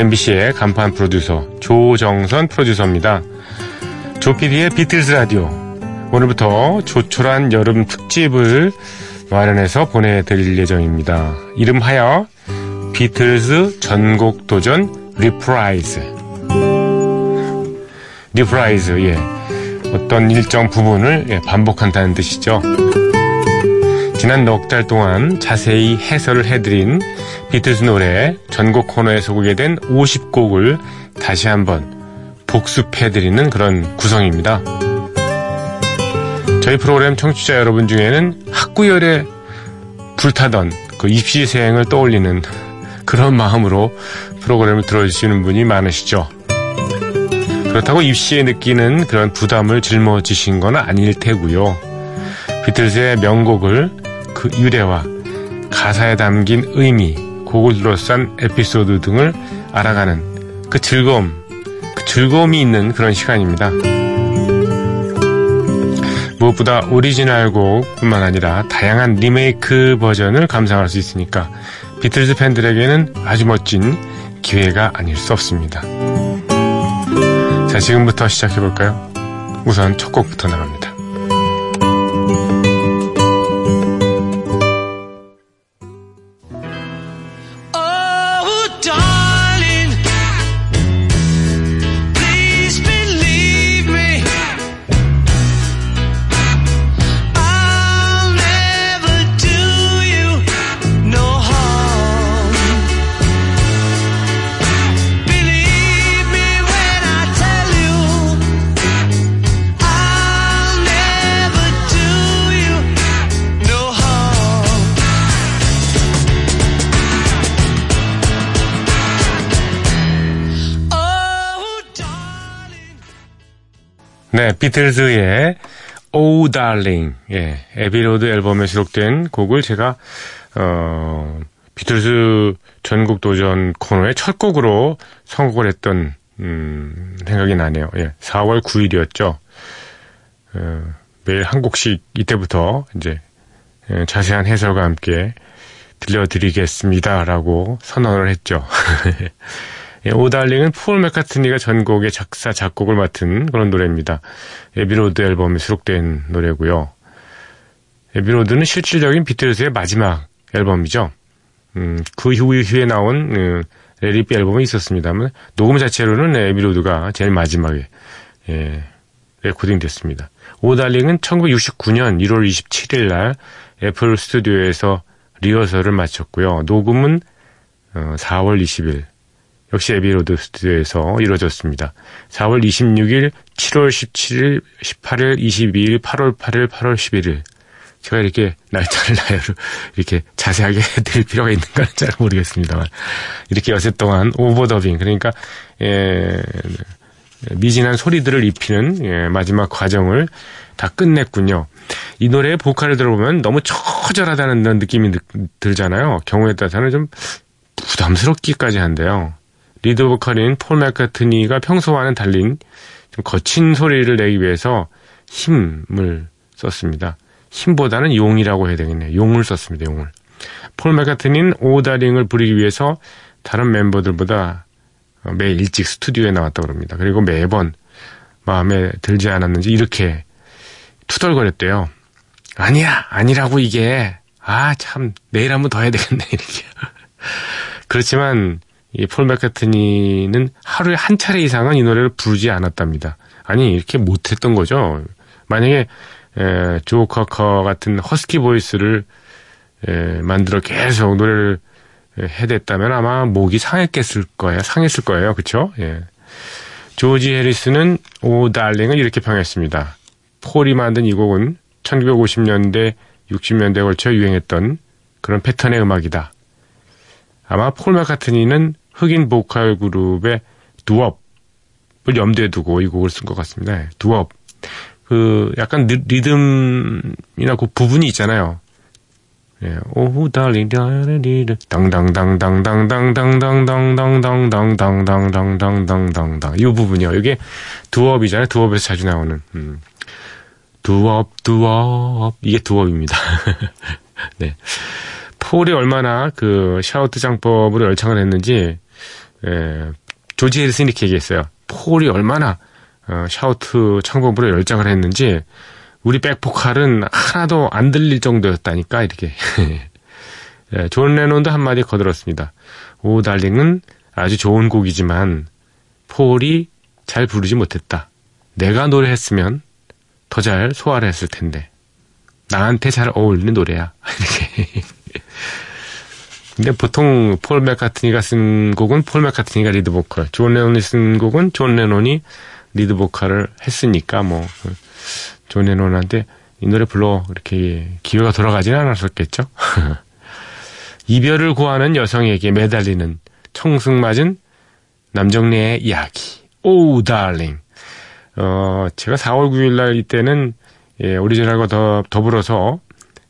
MBC의 간판 프로듀서 조정선 프로듀서입니다. 조피디의 비틀스 라디오 오늘부터 조촐한 여름 특집을 마련해서 보내드릴 예정입니다. 이름하여 비틀스 전곡 도전 reprise reprise 예 어떤 일정 부분을 예, 반복한다는 뜻이죠. 지난 넉 달 동안 자세히 해설을 해드린 비틀스 노래 전곡 코너에 소개된 50곡을 다시 한번 복습해드리는 그런 구성입니다. 저희 프로그램 청취자 여러분 중에는 학구열에 불타던 그 입시생을 떠올리는 그런 마음으로 프로그램을 들어주시는 분이 많으시죠. 그렇다고 입시에 느끼는 그런 부담을 짊어지신 건 아닐 테고요. 비틀스의 명곡을 그 유래와 가사에 담긴 의미, 곡을 둘러싼 에피소드 등을 알아가는 그 즐거움, 그 즐거움이 있는 그런 시간입니다. 무엇보다 오리지널 곡뿐만 아니라 다양한 리메이크 버전을 감상할 수 있으니까 비틀즈 팬들에게는 아주 멋진 기회가 아닐 수 없습니다. 자, 지금부터 시작해볼까요? 우선 첫 곡부터 나갑니다. 네, 비틀즈의 Oh Darling, 예, 에비로드 앨범에 수록된 곡을 제가, 어, 비틀즈 전국 도전 코너의 첫 곡으로 선곡을 했던, 음, 생각이 나네요. 예, 4월 9일이었죠. 어, 매일 한 곡씩 이때부터 이제, 예, 자세한 해설과 함께 들려드리겠습니다라고 선언을 했죠. 예, Oh Darling은 폴 맥카트니가 전곡의 작사, 작곡을 맡은 그런 노래입니다. Abbey Road 앨범에 수록된 노래고요. Abbey Road는 실질적인 비틀즈의 마지막 앨범이죠. 음, 그 후에 나온 음, Let It Be 앨범이 있었습니다만 녹음 자체로는 Abbey Road가 제일 마지막에 예, 레코딩 됐습니다. Oh Darling은 1969년 1월 27일 날 애플 스튜디오에서 리허설을 마쳤고요. 녹음은 어, 4월 20일 역시 Abbey Road 스튜디오에서 이루어졌습니다. 4월 26일, 7월 17일, 18일, 22일, 8월 8일, 8월 11일. 제가 이렇게 날짜를 나열로 이렇게 자세하게 해드릴 필요가 있는가는 잘 모르겠습니다만. 이렇게 엿새 동안 overdubbing, 그러니까, 예, 미진한 소리들을 입히는 예, 마지막 과정을 다 끝냈군요. 이 노래의 보컬을 들어보면 너무 처절하다는 느낌이 들잖아요. 경우에 따라서는 좀 부담스럽기까지 한데요. 리드 보컬인 폴 맥카트니가 평소와는 달리 좀 거친 소리를 내기 위해서 힘을 썼습니다. 힘보다는 용이라고 해야 되겠네요. 용을 썼습니다. 용을. 폴 맥카트니는 Oh Darling을 부르기 위해서 다른 멤버들보다 매일 일찍 스튜디오에 나왔다고 합니다. 그리고 매번 마음에 들지 않았는지 이렇게 투덜거렸대요. 아니야, 아니라고 이게. 아, 참, 내일 한번 더 해야 되겠네, 이렇게. 그렇지만 이 폴 맥카트니는 하루에 한 차례 이상은 이 노래를 부르지 않았답니다. 아니 이렇게 못했던 거죠. 만약에 에, 조 커커 같은 허스키 보이스를 에, 만들어 계속 노래를 해댔다면 아마 목이 상했겠을 거예요. 상했을 거예요. 그렇죠? 예. 조지 해리스는 오 달링을 이렇게 평했습니다. 폴이 만든 이 곡은 1950년대, 60년대에 걸쳐 유행했던 그런 패턴의 음악이다. 아마 폴 마카트니는 흑인 보컬 그룹의 두업을 염두에 두고 이 곡을 쓴 것 같습니다. 두업. 그 약간 리듬이나 그 부분이 있잖아요. 예, 오후 달리 리르 당당당당당당당당당당당당당당당당당당 이 부분이요. 이게 doo-wop이잖아요. doo-wop에서 자주 나오는 음. doo-wop doo-wop 이게 doo-wop입니다. 네. 폴이 얼마나 그 shout 창법으로 열창을 했는지 예, 조지 해리슨이 이렇게 얘기했어요. 폴이 얼마나 어, shout 창법으로 열창을 했는지 우리 백포칼은 하나도 안 들릴 정도였다니까 이렇게 예, 존 레논도 한마디 거들었습니다. Oh Darling은 아주 좋은 곡이지만 폴이 잘 부르지 못했다. 내가 노래했으면 더 잘 소화를 했을 텐데 나한테 잘 어울리는 노래야 이렇게 근데 보통 폴 맥카트니가 쓴 곡은 폴 맥카트니가 lead 보컬, 존 레논이 쓴 곡은 존 레논이 lead 보컬을 했으니까 뭐 존 레논한테 이 노래 불러 이렇게 기회가 돌아가지는 않았었겠죠. 이별을 고하는 여성에게 매달리는 청승맞은 남정네의 이야기. Oh, Darling. 어, 제가 4월 9일 날 이때는 예, 오리지널과 더, 더불어서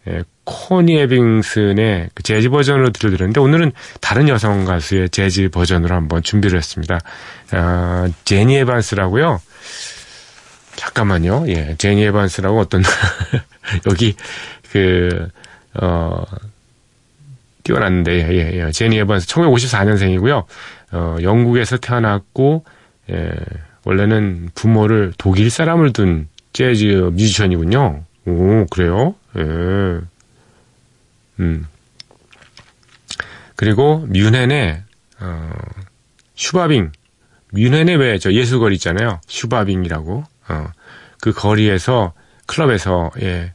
예, 코니 에빙슨의 그 재즈 버전으로 들려드렸는데 오늘은 다른 여성 가수의 재즈 버전으로 한번 준비를 했습니다. 어, 제니 에반스라고요. 잠깐만요. 예, 제니 에반스라고 어떤 여기 그 어. 띄워놨는데, 예, 예, 예. 제니 에반스, 1954년생이고요. 어, 영국에서 태어났고, 예, 원래는 부모를 독일 사람을 둔 재즈 뮤지션이군요. 오, 그래요? 예. 음. 그리고 뮌헨의, 어, 슈바빙. 뮌헨의 왜저 예술거리 있잖아요. 슈바빙이라고. 어, 그 거리에서 클럽에서 예,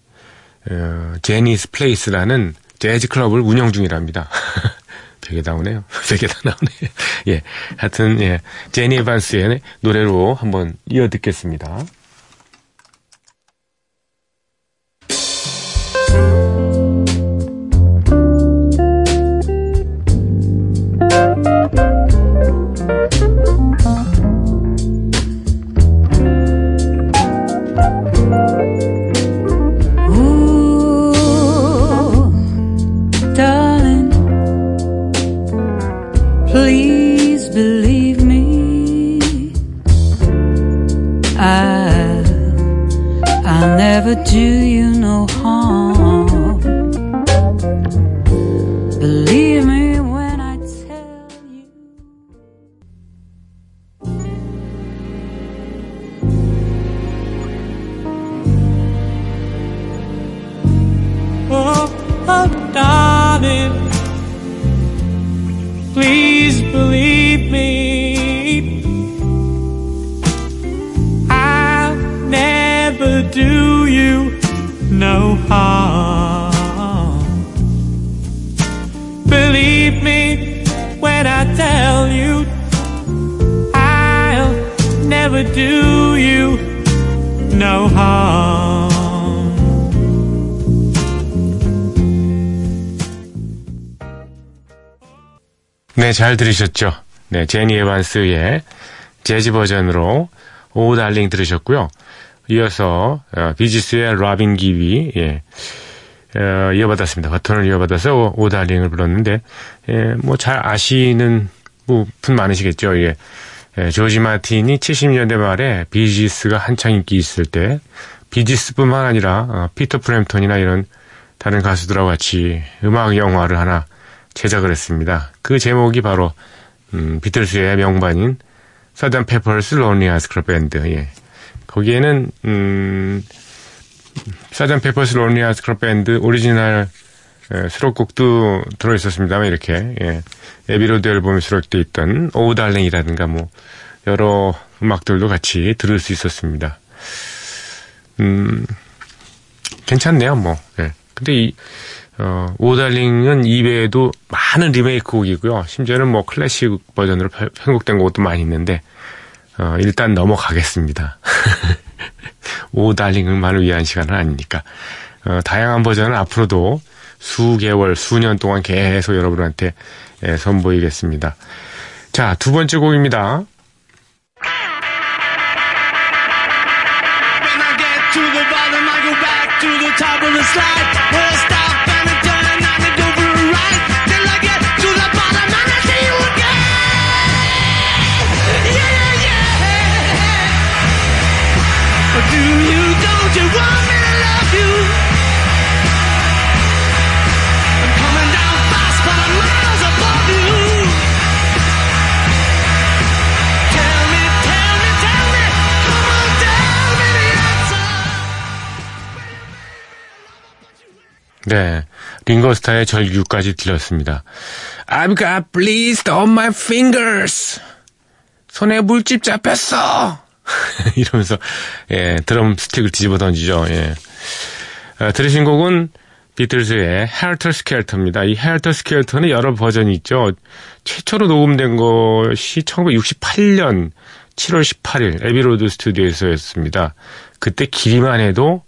어, 제니스 플레이스라는 재즈 클럽을 운영 중이랍니다. 되게 나오네요. 되게 다 나오네. 예. 하여튼, 예. 제니 에반스의 노래로 한번 이어 듣겠습니다. to 네, 잘 들으셨죠? 네, 제니 에반스의 재즈 버전으로 Oh Darling 들으셨고요. 이어서 어, 비지스의 라빈 깁이 예, 어, 이어받았습니다. 바톤을 이어받아서 오, Oh Darling을 불렀는데 예, 뭐 잘 아시는 분 많으시겠죠. 예. 예, 조지 마틴이 70년대 말에 비지스가 한창 인기 있을 때 비지스뿐만 아니라 어, 피터 프램톤이나 이런 다른 가수들하고 같이 음악 영화를 하나 제작을 했습니다. 그 제목이 바로 음, 비틀스의 명반인 Sergeant Pepper's Lonely Hearts Club Band. 예. 거기에는 음, Sergeant Pepper's Lonely Hearts Club Band 오리지널 예, 수록곡도 들어 있었습니다만 이렇게 예, Abbey Road 앨범에 수록되어 있던 Oh Darling이라든가 뭐 여러 음악들도 같이 들을 수 있었습니다. 음, 괜찮네요, 뭐. 예. 근데 이 어, 오달링은 2배에도 많은 리메이크 곡이고요. 심지어는 뭐 클래식 버전으로 편곡된 곡도 많이 있는데, 어, 일단 넘어가겠습니다. 오달링만을 위한 시간은 아니니까. 어, 다양한 버전은 앞으로도 수개월, 수년 동안 계속 여러분한테 예, 선보이겠습니다. 자, 두 번째 곡입니다. 네. 링고 스타의 절규까지 들렸습니다. I've got blisters on my fingers. 손에 물집 잡혔어. 이러면서, 예, 드럼 스틱을 뒤집어 던지죠. 예. 아, 들으신 곡은 비틀즈의 Helter Skelter입니다. 이 Helter Skelter는 여러 버전이 있죠. 최초로 녹음된 것이 1968년 7월 18일 Abbey Road 스튜디오에서였습니다. 그때 길이만 해도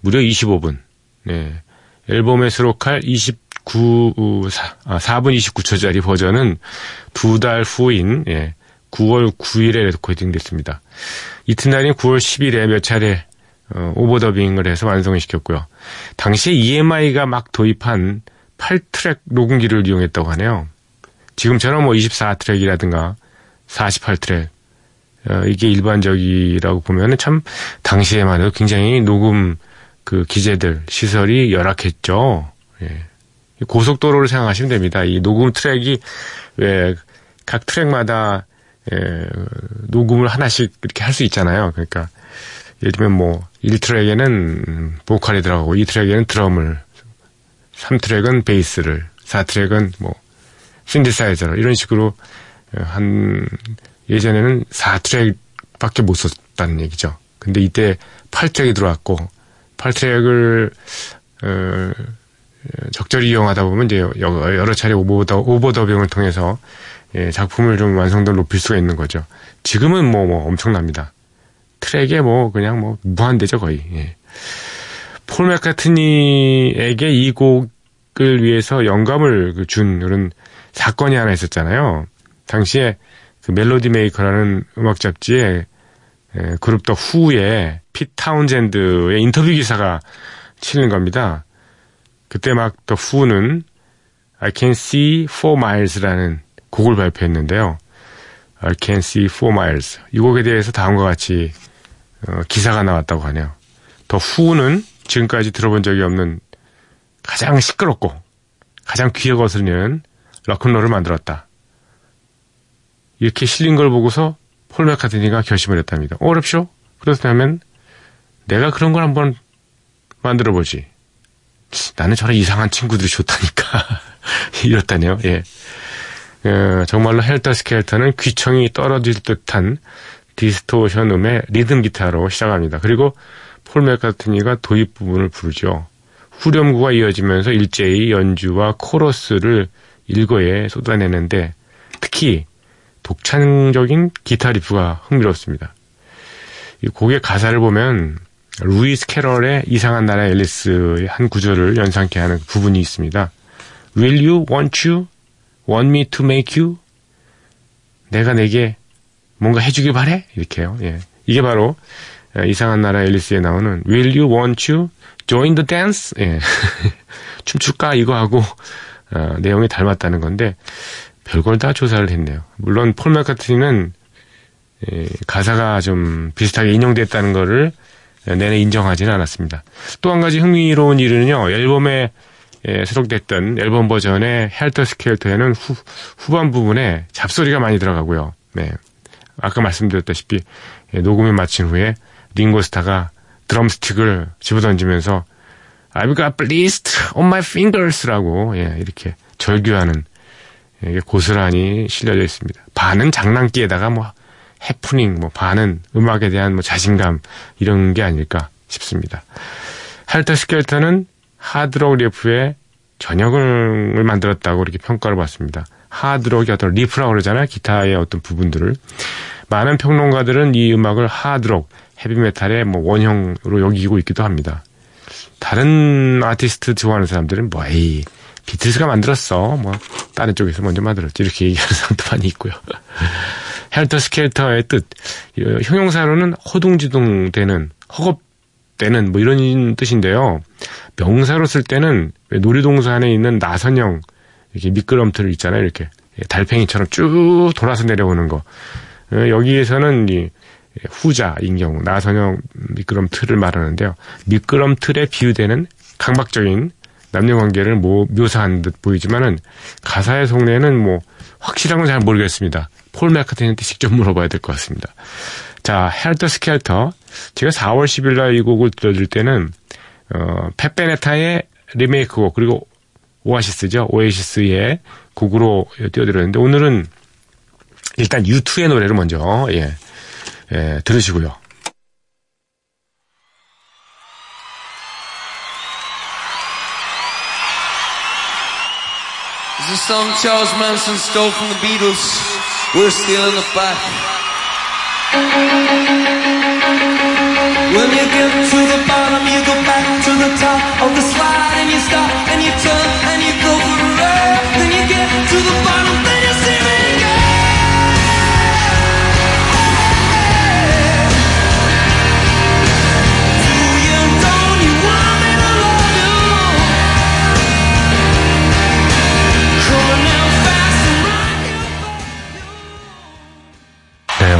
무려 25분. 네. 앨범에 수록할 29, 4, 아, 4분 29초짜리 버전은 두 달 후인 예, 9월 9일에 레코딩 됐습니다. 이튿날인 9월 10일에 몇 차례 어, overdubbing을 해서 완성을 시켰고요. 당시에 EMI가 막 도입한 8트랙 녹음기를 이용했다고 하네요. 지금처럼 뭐 24트랙이라든가 48트랙 어, 이게 일반적이라고 보면은 참 당시에만 해도 굉장히 녹음 그 기재들 시설이 열악했죠. 예. 고속도로를 생각하시면 됩니다. 이 녹음 트랙이 왜 각 트랙마다 예, 녹음을 하나씩 이렇게 할 수 있잖아요. 그러니까 예를 들면 뭐 1트랙에는 보컬이 들어가고 2트랙에는 드럼을 3트랙은 베이스를 4트랙은 뭐 신디사이저를 이런 식으로 한 예전에는 4트랙밖에 못 썼다는 얘기죠. 근데 이때 8트랙이 들어왔고 8트랙을 어, 적절히 이용하다 보면 이제 여러 차례 오버더, 오버더빙을 통해서 예, 작품을 좀 완성도를 높일 수가 있는 거죠. 지금은 뭐, 뭐 엄청납니다. 트랙에 뭐 그냥 뭐 무한대죠 거의. 예. 폴 맥카트니에게 이 곡을 위해서 영감을 그준 그런 사건이 하나 있었잖아요. 당시에 그 Melody Maker라는 음악 잡지에 예, 그룹 The Who의 피트 타운젠드의 인터뷰 기사가 실리는 겁니다. 그때 막 The Who는 I Can See For Miles라는 곡을 발표했는데요. I Can See For Miles 이 곡에 대해서 다음과 같이 어, 기사가 나왔다고 하네요. The Who는 지금까지 들어본 적이 없는 가장 시끄럽고 가장 귀에 거슬리는 락큰롤을 만들었다. 이렇게 실린 걸 보고서 폴 맥카트니가 결심을 했답니다. 어럽쇼? 그렇다면 내가 그런 걸 한번 만들어 보지. 나는 저런 이상한 친구들이 좋다니까. 이렇다네요. 예. 어, 정말로 Helter Skelter는 귀청이 떨어질 듯한 distortion 음의 리듬 기타로 시작합니다. 그리고 폴 맥카트니가 도입 부분을 부르죠. 후렴구가 이어지면서 일제히 연주와 코러스를 일거에 쏟아내는데 특히 독창적인 기타 riff가 흥미롭습니다. 이 곡의 가사를 보면 루이스 캐럴의 이상한 나라 앨리스의 한 구절을 연상케 하는 부분이 있습니다. Will you, won't you want me to make you? 내가 내게 뭔가 해주길 바래? 이렇게요. 예. 이게 바로 이상한 나라 앨리스에 나오는 Will you want you? Join the dance? 예. 춤출까? 이거 하고 어, 내용이 닮았다는 건데 별걸 다 조사를 했네요. 물론 폴 마카트니는 예, 가사가 좀 비슷하게 인용됐다는 거를 내내 인정하지는 않았습니다. 또 한 가지 흥미로운 일은요, 앨범에 예, 수록됐던 앨범 버전의 헬터 스켈터에는 후, 후반 부분에 잡소리가 많이 들어가고요. 네. 아까 말씀드렸다시피 예, 녹음을 마친 후에 링고스타가 드럼스틱을 집어던지면서 I've got blist on my fingers라고 예, 이렇게 절규하는 이게 고스란히 실려져 있습니다. 반은 장난기에다가 뭐 해프닝, 뭐 반은 음악에 대한 뭐 자신감 이런 게 아닐까 싶습니다. 헬터 스켈터는 하드록 riff의 전형을 만들었다고 이렇게 평가를 받습니다. 하드록이 어떤 riff라고 그러잖아요. 기타의 어떤 부분들을. 많은 평론가들은 이 음악을 하드록, 헤비메탈의 뭐 원형으로 여기고 있기도 합니다. 다른 아티스트 좋아하는 사람들은 뭐, 에이, 비틀스가 만들었어. 뭐 다른 쪽에서 먼저 만들었지. 이렇게 얘기하는 사람도 많이 있고요. Helter Skelter의 뜻. 형용사로는 허둥지둥 대는, 허겁되는 뭐 이런 뜻인데요. 명사로 쓸 때는 놀이동산 안에 있는 나선형 이렇게 미끄럼틀 있잖아요. 이렇게 달팽이처럼 쭉 돌아서 내려오는 거. 어, 여기에서는 이 후자인 경우 나선형 미끄럼틀을 말하는데요. 미끄럼틀에 비유되는 강박적인 남녀 관계를 뭐 묘사한 듯 보이지만은 가사의 속내는 뭐 확실한 건 잘 모르겠습니다. 폴 맥카트니한테 직접 물어봐야 될 것 같습니다. 자, 헬터 스켈터. 제가 4월 10일 날 이 곡을 들려줄 때는 어, 페페네타의 리메이크곡 그리고 오아시스죠. 오에시스의 곡으로 띄워드렸는데 오늘은 일단 U2의 노래를 먼저 예, 예 들으시고요. A song Charles Manson stole from the Beatles. We're still in the back. When you get to the bottom, you go back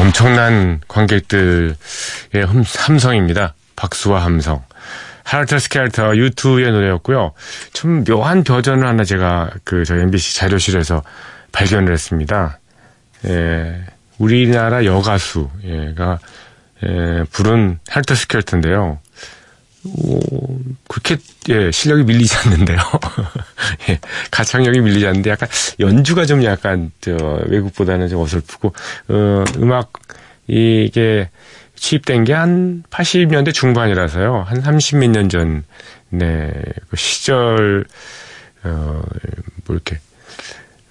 엄청난 관객들의 흠- 함성입니다. 박수와 함성. 하르터 스켈터 U2의 노래였고요. 좀 묘한 버전을 하나 제가 그 저희 MBC 자료실에서 발견을 했습니다. 예, 우리나라 여가수가 예, 부른 하르터 스켈터인데요. 오, 그렇게 예, 실력이 밀리지 않는데요. 예, 가창력이 밀리지 않는데 약간 연주가 좀 약간 저 외국보다는 좀 어설프고 어, 음악 이게 취입된 게 한 80년대 중반이라서요. 한 30몇 년 전, 네, 그 시절, 어, 뭐 이렇게,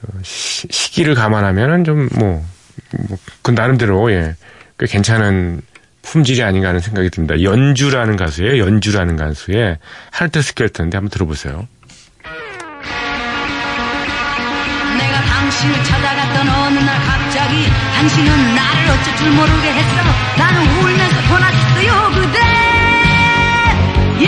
어, 시, 시기를 감안하면은 좀 뭐, 뭐, 그 나름대로, 예, 꽤 괜찮은 품질이 아닌가 하는 생각이 듭니다. 연주라는 가수예요. 연주라는 가수의 할트 스켈턴인데 한번 들어보세요. 내가 당신을 찾아갔던 어느 날 갑자기 당신은 나를 어쩔 줄 모르게 했어 나는 울면서 전화했어요 그대 예,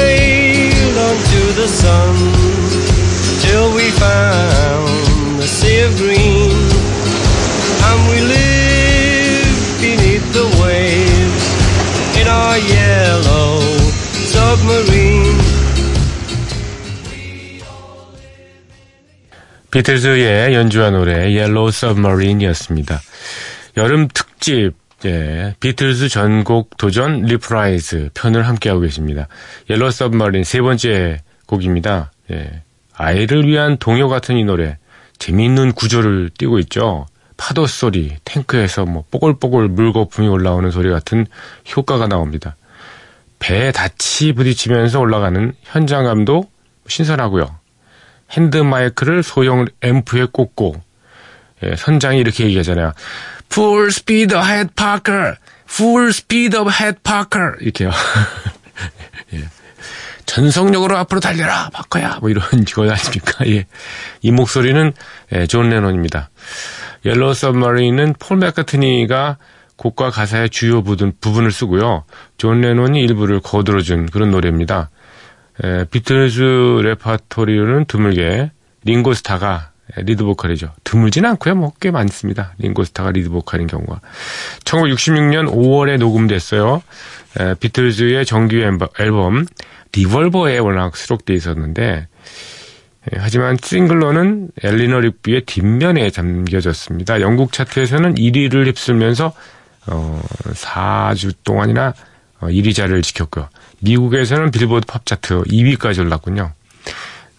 비틀즈가 연주한 노래 Yellow Submarine이었습니다. 여름 특집 예, 비틀즈 전곡 도전 reprise 편을 함께하고 계십니다. Yellow Submarine 세 번째 곡입니다. 예, 아이를 위한 동요 같은 이 노래 재미있는 구조를 띠고 있죠. 파도 소리, 탱크에서 뭐 뽀글뽀글 물거품이 올라오는 소리 같은 효과가 나옵니다. 배의 닻이 부딪히면서 올라가는 현장감도 신선하고요. 핸드 마이크를 소형 앰프에 꽂고 예, 선장이 이렇게 얘기하잖아요. Full speed ahead, Parker. Full speed ahead, Parker. 이렇게요. 예. 전속력으로 앞으로 달려라, 파커야. 뭐 이런 거 아닙니까? 예. 이 목소리는 예, 존 레논입니다. Yellow Submarine은 폴 맥카트니가 곡과 가사의 주요 부분, 부분을 쓰고요. 존 레논이 일부를 거들어준 그런 노래입니다. 에, 비틀즈 레파토리로는 드물게 링고스타가 리드 보컬이죠. 드물진 않고요. 뭐 꽤 많습니다. 링고스타가 리드 보컬인 경우가. 1966년 5월에 녹음됐어요. 에, 비틀즈의 정규 앨범, Revolver에 워낙 수록돼 있었는데 에, 하지만 싱글로는 Eleanor Rigby의 뒷면에 담겨졌습니다. 영국 차트에서는 1위를 휩쓸면서 어, 4주 동안이나 어, 1위 자리를 지켰고요. 미국에서는 빌보드 팝 차트 2위까지 올랐군요.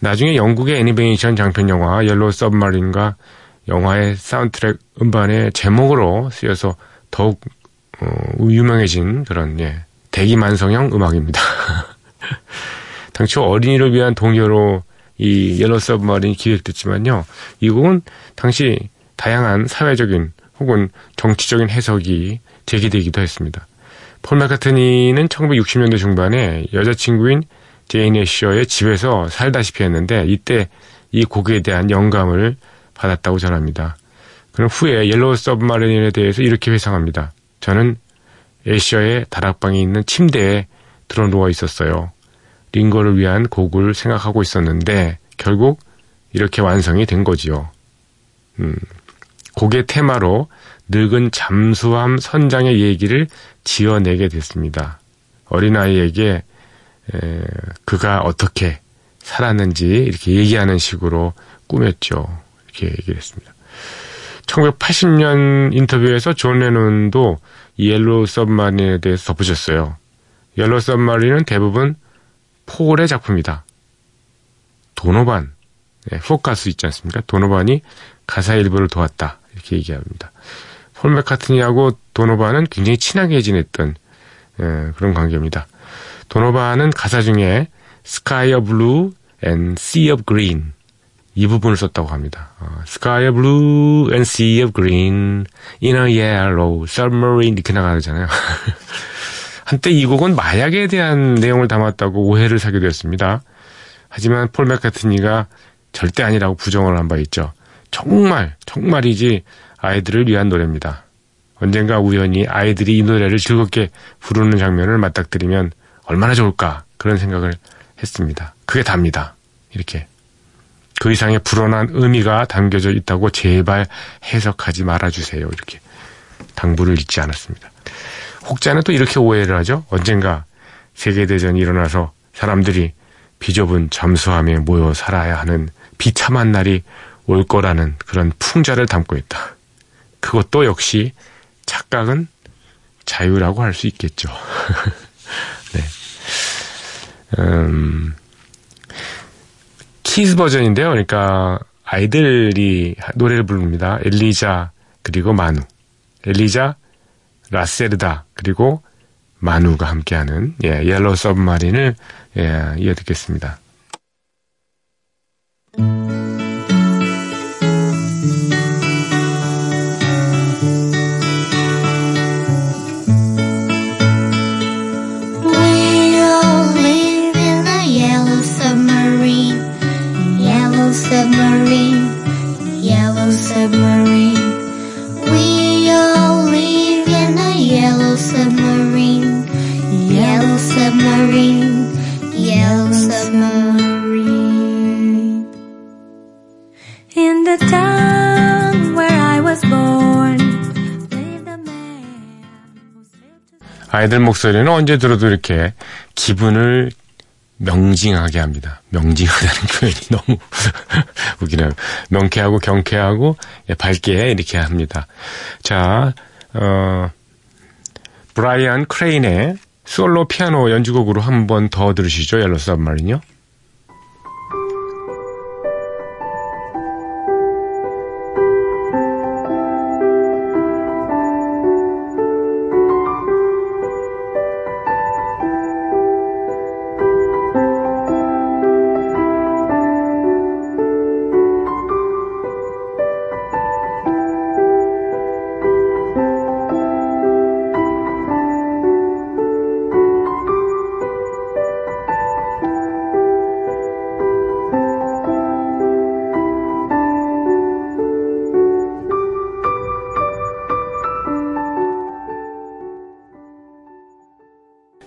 나중에 영국의 애니메이션 장편 영화 Yellow Submarine과 영화의 사운드트랙 음반의 제목으로 쓰여서 더욱 어, 유명해진 그런 예, 대기만성형 음악입니다. 당초 어린이를 위한 동요로 이 Yellow Submarine이 기획됐지만요. 이 곡은 당시 다양한 사회적인 혹은 정치적인 해석이 제기되기도 했습니다. 폴 맥카트니는 1960년대 중반에 여자친구인 제인 애셔의 집에서 살다시피 했는데 이때 이 곡에 대한 영감을 받았다고 전합니다. 그는 후에 Yellow Submarine에 대해서 이렇게 회상합니다. 저는 애셔의 다락방에 있는 침대에 들어 누워 있었어요. 링고를 위한 곡을 생각하고 있었는데 결국 이렇게 완성이 된 거지요. 음, 곡의 테마로 늙은 잠수함 선장의 얘기를 지어내게 됐습니다. 어린아이에게 에, 그가 어떻게 살았는지 이렇게 얘기하는 식으로 꾸몄죠. 이렇게 얘기를 했습니다. 1980년 인터뷰에서 존 레논도 이 Yellow Submarine에 대해서 덧붙였어요. Yellow Submarine은 대부분 폴의 작품이다. 도노반, 네, 포크 가수 있지 않습니까? 도노반이 가사 일부를 도왔다. 이렇게 얘기합니다. 폴 맥카트니하고 도노반은 굉장히 친하게 지냈던 에, 그런 관계입니다. 도노반은 가사 중에 Sky of Blue and Sea of Green 이 부분을 썼다고 합니다. 어, Sky of Blue and Sea of Green in a Yellow Submarine 이렇게 나가잖아요. 한때 이 곡은 마약에 대한 내용을 담았다고 오해를 사게 되었습니다. 하지만 폴 맥카트니가 절대 아니라고 부정을 한 바 있죠. 정말 정말이지 아이들을 위한 노래입니다. 언젠가 우연히 아이들이 이 노래를 즐겁게 부르는 장면을 맞닥뜨리면 얼마나 좋을까 그런 생각을 했습니다. 그게 답니다. 이렇게 그 이상의 불어난 의미가 담겨져 있다고 제발 해석하지 말아주세요. 이렇게 당부를 잊지 않았습니다. 혹자는 또 이렇게 오해를 하죠. 언젠가 세계대전이 일어나서 사람들이 비좁은 잠수함에 모여 살아야 하는 비참한 날이 올 거라는 그런 풍자를 담고 있다. 그것도 역시 착각은 자유라고 할 수 있겠죠. 네. 음, kids 버전인데요. 그러니까 아이들이 노래를 부릅니다. 엘리자 그리고 마누. 엘리자, 라세르다 그리고 마누가 함께하는 예, Yellow Submarine을 예, 이어 듣겠습니다. 아이들 목소리는 언제 들어도 이렇게 기분을 명징하게 합니다. 명징하다는 표현이 너무 웃기네요. 명쾌하고 경쾌하고 예, 밝게 이렇게 합니다. 자, 어, 브라이언 크레인의 솔로 피아노 연주곡으로 한 번 더 들으시죠. 옐로 서브마린요.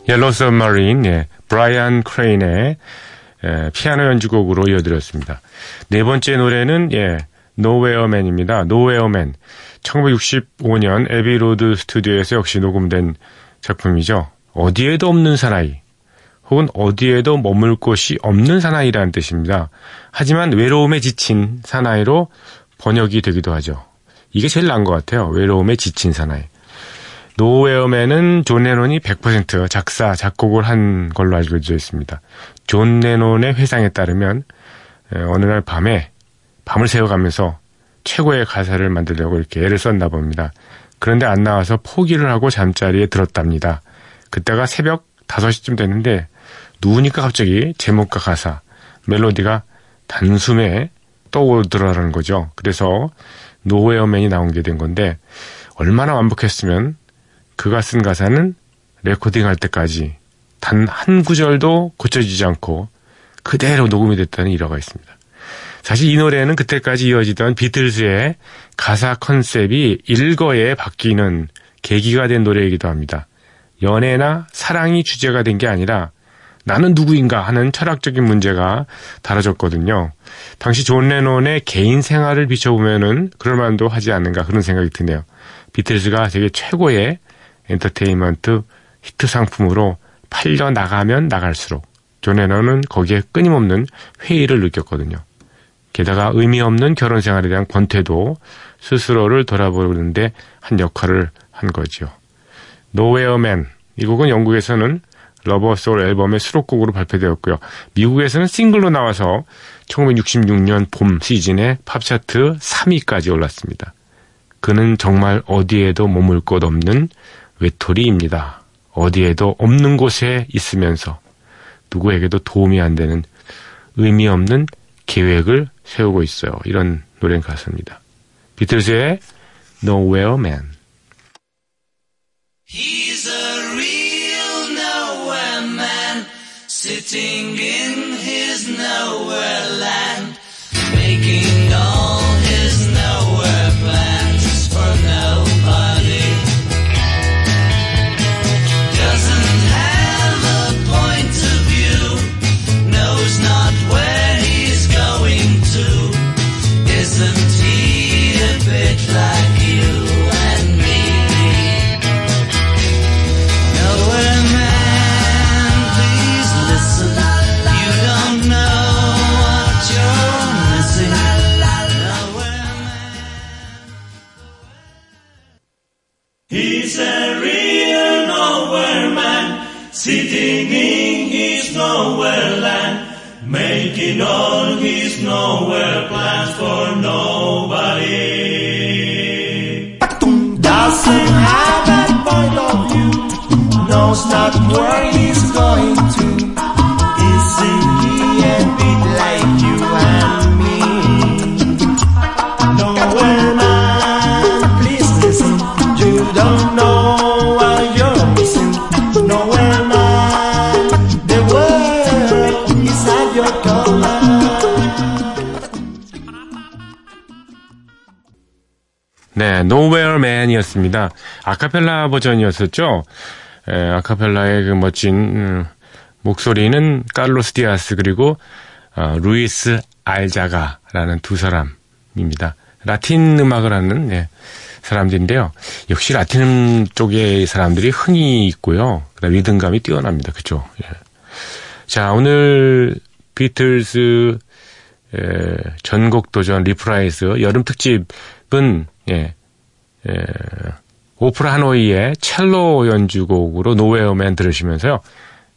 Yellow Submarine, 예, 브라이언 크레인의 예, 피아노 연주곡으로 이어드렸습니다. 네 번째 노래는 예, Nowhere Man입니다. Nowhere Man. 1965년 애비로드 스튜디오에서 역시 녹음된 작품이죠. 어디에도 없는 사나이. 혹은 어디에도 머물 곳이 없는 사나이라는 뜻입니다. 하지만 외로움에 지친 사나이로 번역이 되기도 하죠. 이게 제일 나은 것 같아요. 외로움에 지친 사나이. Nowhere Man은 존 레논이 100% 작사, 작곡을 한 걸로 알려져 있습니다. 존 레논의 회상에 따르면 에, 어느 날 밤에 밤을 새워가면서 최고의 가사를 만들려고 이렇게 애를 썼나 봅니다. 그런데 안 나와서 포기를 하고 잠자리에 들었답니다. 그때가 새벽 5시쯤 됐는데 누우니까 갑자기 제목과 가사, 멜로디가 단숨에 떠오르더라는 거죠. 그래서 Nowhere Man이 나온 게 된 건데 얼마나 완벽했으면 그가 쓴 가사는 레코딩 할 때까지 단 한 구절도 고쳐지지 않고 그대로 녹음이 됐다는 일화가 있습니다. 사실 이 노래는 그때까지 이어지던 비틀즈의 가사 컨셉이 일거에 바뀌는 계기가 된 노래이기도 합니다. 연애나 사랑이 주제가 된 게 아니라 나는 누구인가 하는 철학적인 문제가 다뤄졌거든요. 당시 존 레논의 개인 생활을 비춰보면은 그럴 만도 하지 않는가 그런 생각이 드네요. 비틀즈가 세계 최고의 엔터테인먼트 히트 상품으로 팔려 나가면 나갈수록 존 레논은 거기에 끊임없는 회의를 느꼈거든요. 게다가 의미 없는 결혼 생활에 대한 권태도 스스로를 돌아보는데 한 역할을 한 거죠. Nowhere Man 이 곡은 영국에서는 Rubber Soul 앨범의 수록곡으로 발표되었고요. 미국에서는 싱글로 나와서 1966년 봄 시즌에 팝차트 3위까지 올랐습니다. 그는 정말 어디에도 머물 곳 없는 외톨이입니다. 어디에도 없는 곳에 있으면서 누구에게도 도움이 안 되는 의미 없는 계획을 세우고 있어요. 이런 노래 가사입니다. 비틀즈의 Nowhere Man. He's a real nowhere man, sitting in his nowhere Man이었습니다. 아카펠라 버전이었었죠. 에, 아카펠라의 그 멋진 음, 목소리는 칼로스 디아스 그리고 어, 루이스 알자가라는 두 사람입니다. 라틴 음악을 하는 네, 사람들인데요. 역시 라틴 쪽의 사람들이 흥이 있고요. 그다음 리듬감이 뛰어납니다. 그죠? 예. 자, 오늘 비틀스 에, 전곡 도전 reprise 여름 특집은 예, 예, 예. 오프라 하노이의 첼로 연주곡으로 Nowhere Man 들으시면서요.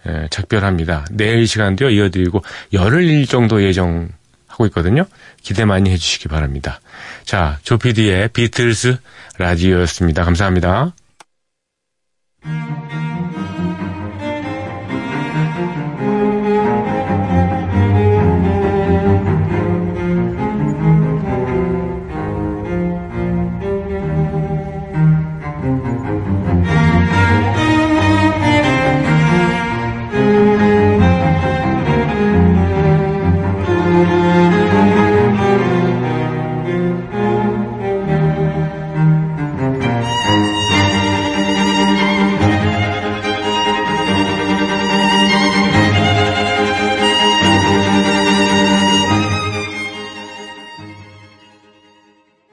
예, 작별합니다. 내일 시간도 이어드리고, 열흘 정도 예정하고 있거든요. 기대 많이 해주시기 바랍니다. 자, 조피디의 비틀스 라디오였습니다. 감사합니다.